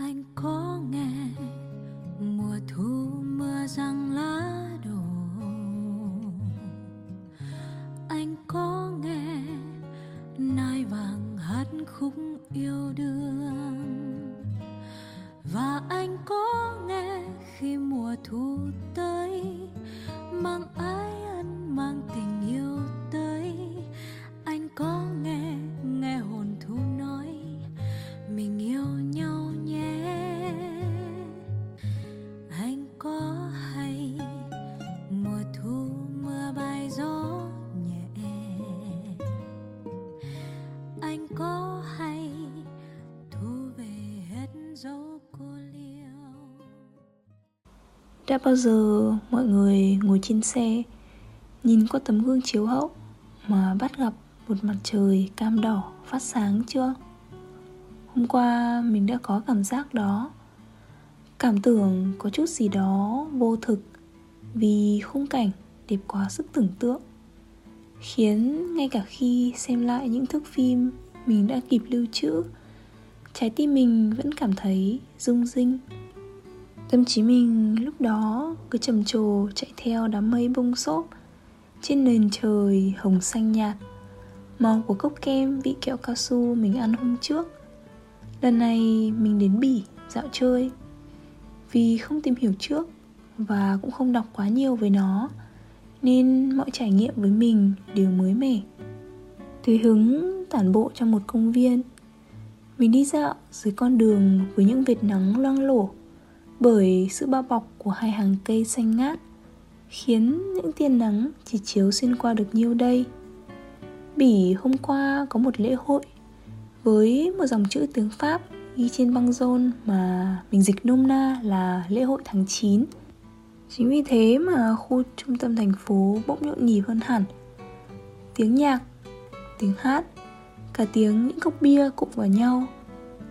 anh có nghe mùa thu mưa răng lá đổ. Anh có nghe nai vàng hát khúc yêu đương. Và anh có nghe khi mùa thu tới, mang Đã bao giờ mọi người ngồi trên xe, Nhìn qua tấm gương chiếu hậu Mà bắt gặp một mặt trời cam đỏ phát sáng chưa? Hôm qua mình đã có cảm giác đó Cảm tưởng có chút gì đó vô thực Vì khung cảnh đẹp quá sức tưởng tượng, Khiến ngay cả khi xem lại những thước phim Mình đã kịp lưu trữ Trái tim mình vẫn cảm thấy rung rinh. Tâm trí mình lúc đó cứ trầm trồ chạy theo đám mây bông xốp Trên nền trời hồng xanh nhạt. Màu của cốc kem vị kẹo cao su mình ăn hôm trước. Lần này mình đến Bỉ, dạo chơi. Vì không tìm hiểu trước Và cũng không đọc quá nhiều về nó, Nên mọi trải nghiệm với mình đều mới mẻ. Tùy hứng tản bộ trong một công viên mình đi dạo dưới con đường với những vệt nắng loang lổ Bởi sự bao bọc của hai hàng cây xanh ngát Khiến những tia nắng chỉ chiếu xuyên qua được nhiêu đây Bỉ hôm qua có một lễ hội với một dòng chữ tiếng Pháp ghi trên băng rôn mà mình dịch nôm na là lễ hội tháng 9. Chính vì thế mà khu trung tâm thành phố bỗng nhộn nhịp hơn hẳn. Tiếng nhạc, tiếng hát, cả tiếng những cốc bia cụm vào nhau.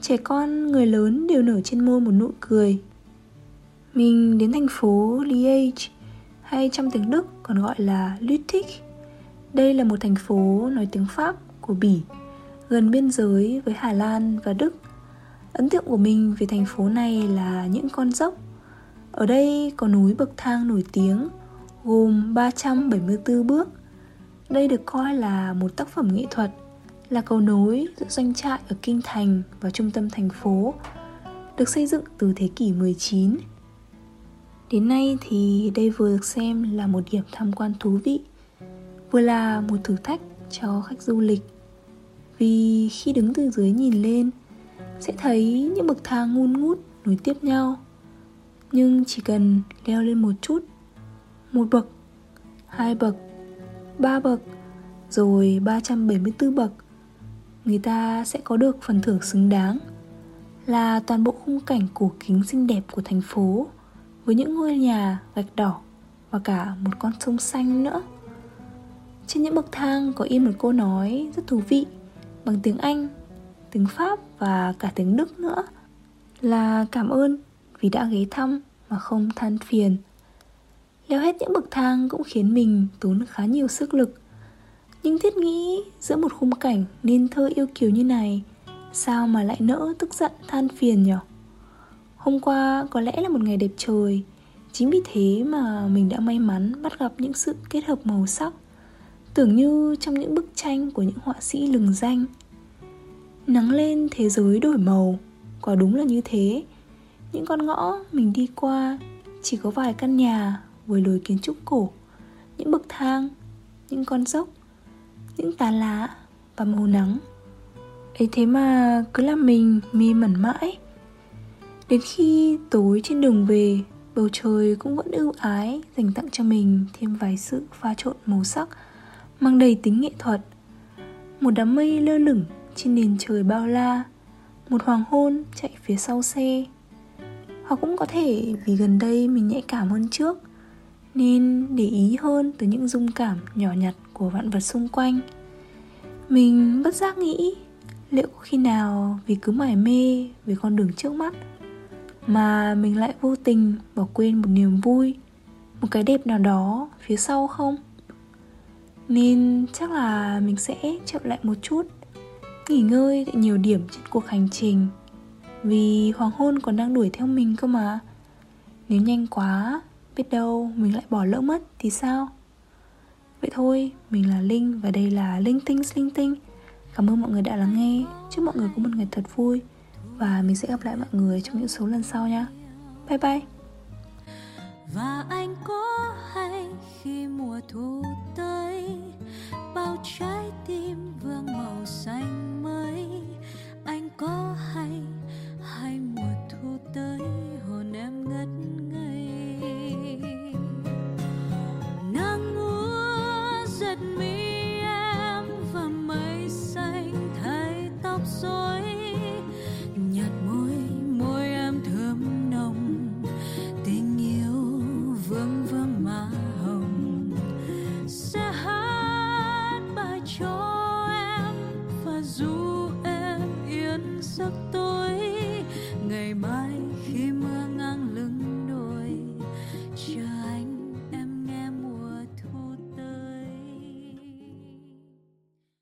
Trẻ con, người lớn đều nở trên môi một nụ cười. Mình đến thành phố Liège hay trong tiếng Đức còn gọi là Lüttich. Đây là một thành phố nói tiếng Pháp của Bỉ gần biên giới với Hà Lan và Đức. Ấn tượng của mình về thành phố này là những con dốc. Ở đây có núi bậc thang nổi tiếng gồm 374 bước. Đây được coi là một tác phẩm nghệ thuật, là cầu nối giữa doanh trại ở kinh thành và trung tâm thành phố, được xây dựng từ thế kỷ 19. Đến nay thì đây vừa được xem là một điểm tham quan thú vị, vừa là một thử thách cho khách du lịch vì khi đứng từ dưới nhìn lên sẽ thấy những bậc thang ngun ngút nối tiếp nhau nhưng chỉ cần leo lên một chút một bậc hai bậc ba bậc rồi 374 bậc người ta sẽ có được phần thưởng xứng đáng là toàn bộ khung cảnh cổ kính xinh đẹp của thành phố với những ngôi nhà gạch đỏ và cả một con sông xanh nữa trên những bậc thang có in một câu nói rất thú vị bằng tiếng Anh, tiếng Pháp và cả tiếng Đức nữa là cảm ơn vì đã ghé thăm mà không than phiền. Leo hết những bậc thang cũng khiến mình tốn khá nhiều sức lực. Nhưng thiết nghĩ giữa một khung cảnh nên thơ yêu kiều như này, Sao mà lại nỡ tức giận than phiền nhỉ? Hôm qua có lẽ là một ngày đẹp trời, Chính vì thế mà mình đã may mắn bắt gặp những sự kết hợp màu sắc, Tưởng như trong những bức tranh của những họa sĩ lừng danh. Nắng lên thế giới đổi màu, Quả đúng là như thế. Những con ngõ mình đi qua Chỉ có vài căn nhà với lối kiến trúc cổ, Những bậc thang, Những con dốc. Những tán lá và màu nắng. Ấy thế mà cứ làm mình mê mẩn mãi. Đến khi tối trên đường về, Bầu trời cũng vẫn ưu ái Dành tặng cho mình thêm vài sự pha trộn màu sắc, mang đầy tính nghệ thuật. Một đám mây lơ lửng trên nền trời bao la, một hoàng hôn chạy phía sau xe. Hoặc cũng có thể vì gần đây mình nhạy cảm hơn trước nên để ý hơn tới những dung cảm nhỏ nhặt của vạn vật xung quanh. Mình bất giác nghĩ, liệu có khi nào vì cứ mải mê về con đường trước mắt mà mình lại vô tình bỏ quên một niềm vui, một cái đẹp nào đó phía sau không? Nên chắc là mình sẽ chậm lại một chút, nghỉ ngơi tại nhiều điểm trên cuộc hành trình. Vì hoàng hôn còn đang đuổi theo mình cơ mà. Nếu nhanh quá biết đâu mình lại bỏ lỡ mất, thì sao? Vậy thôi, mình là linh và đây là linh tinh linh tinh. Cảm ơn mọi người đã lắng nghe. Chúc mọi người có một ngày thật vui và mình sẽ gặp lại mọi người trong những số lần sau nha. Bye bye. Và anh có hay khi mùa thu tới 得多。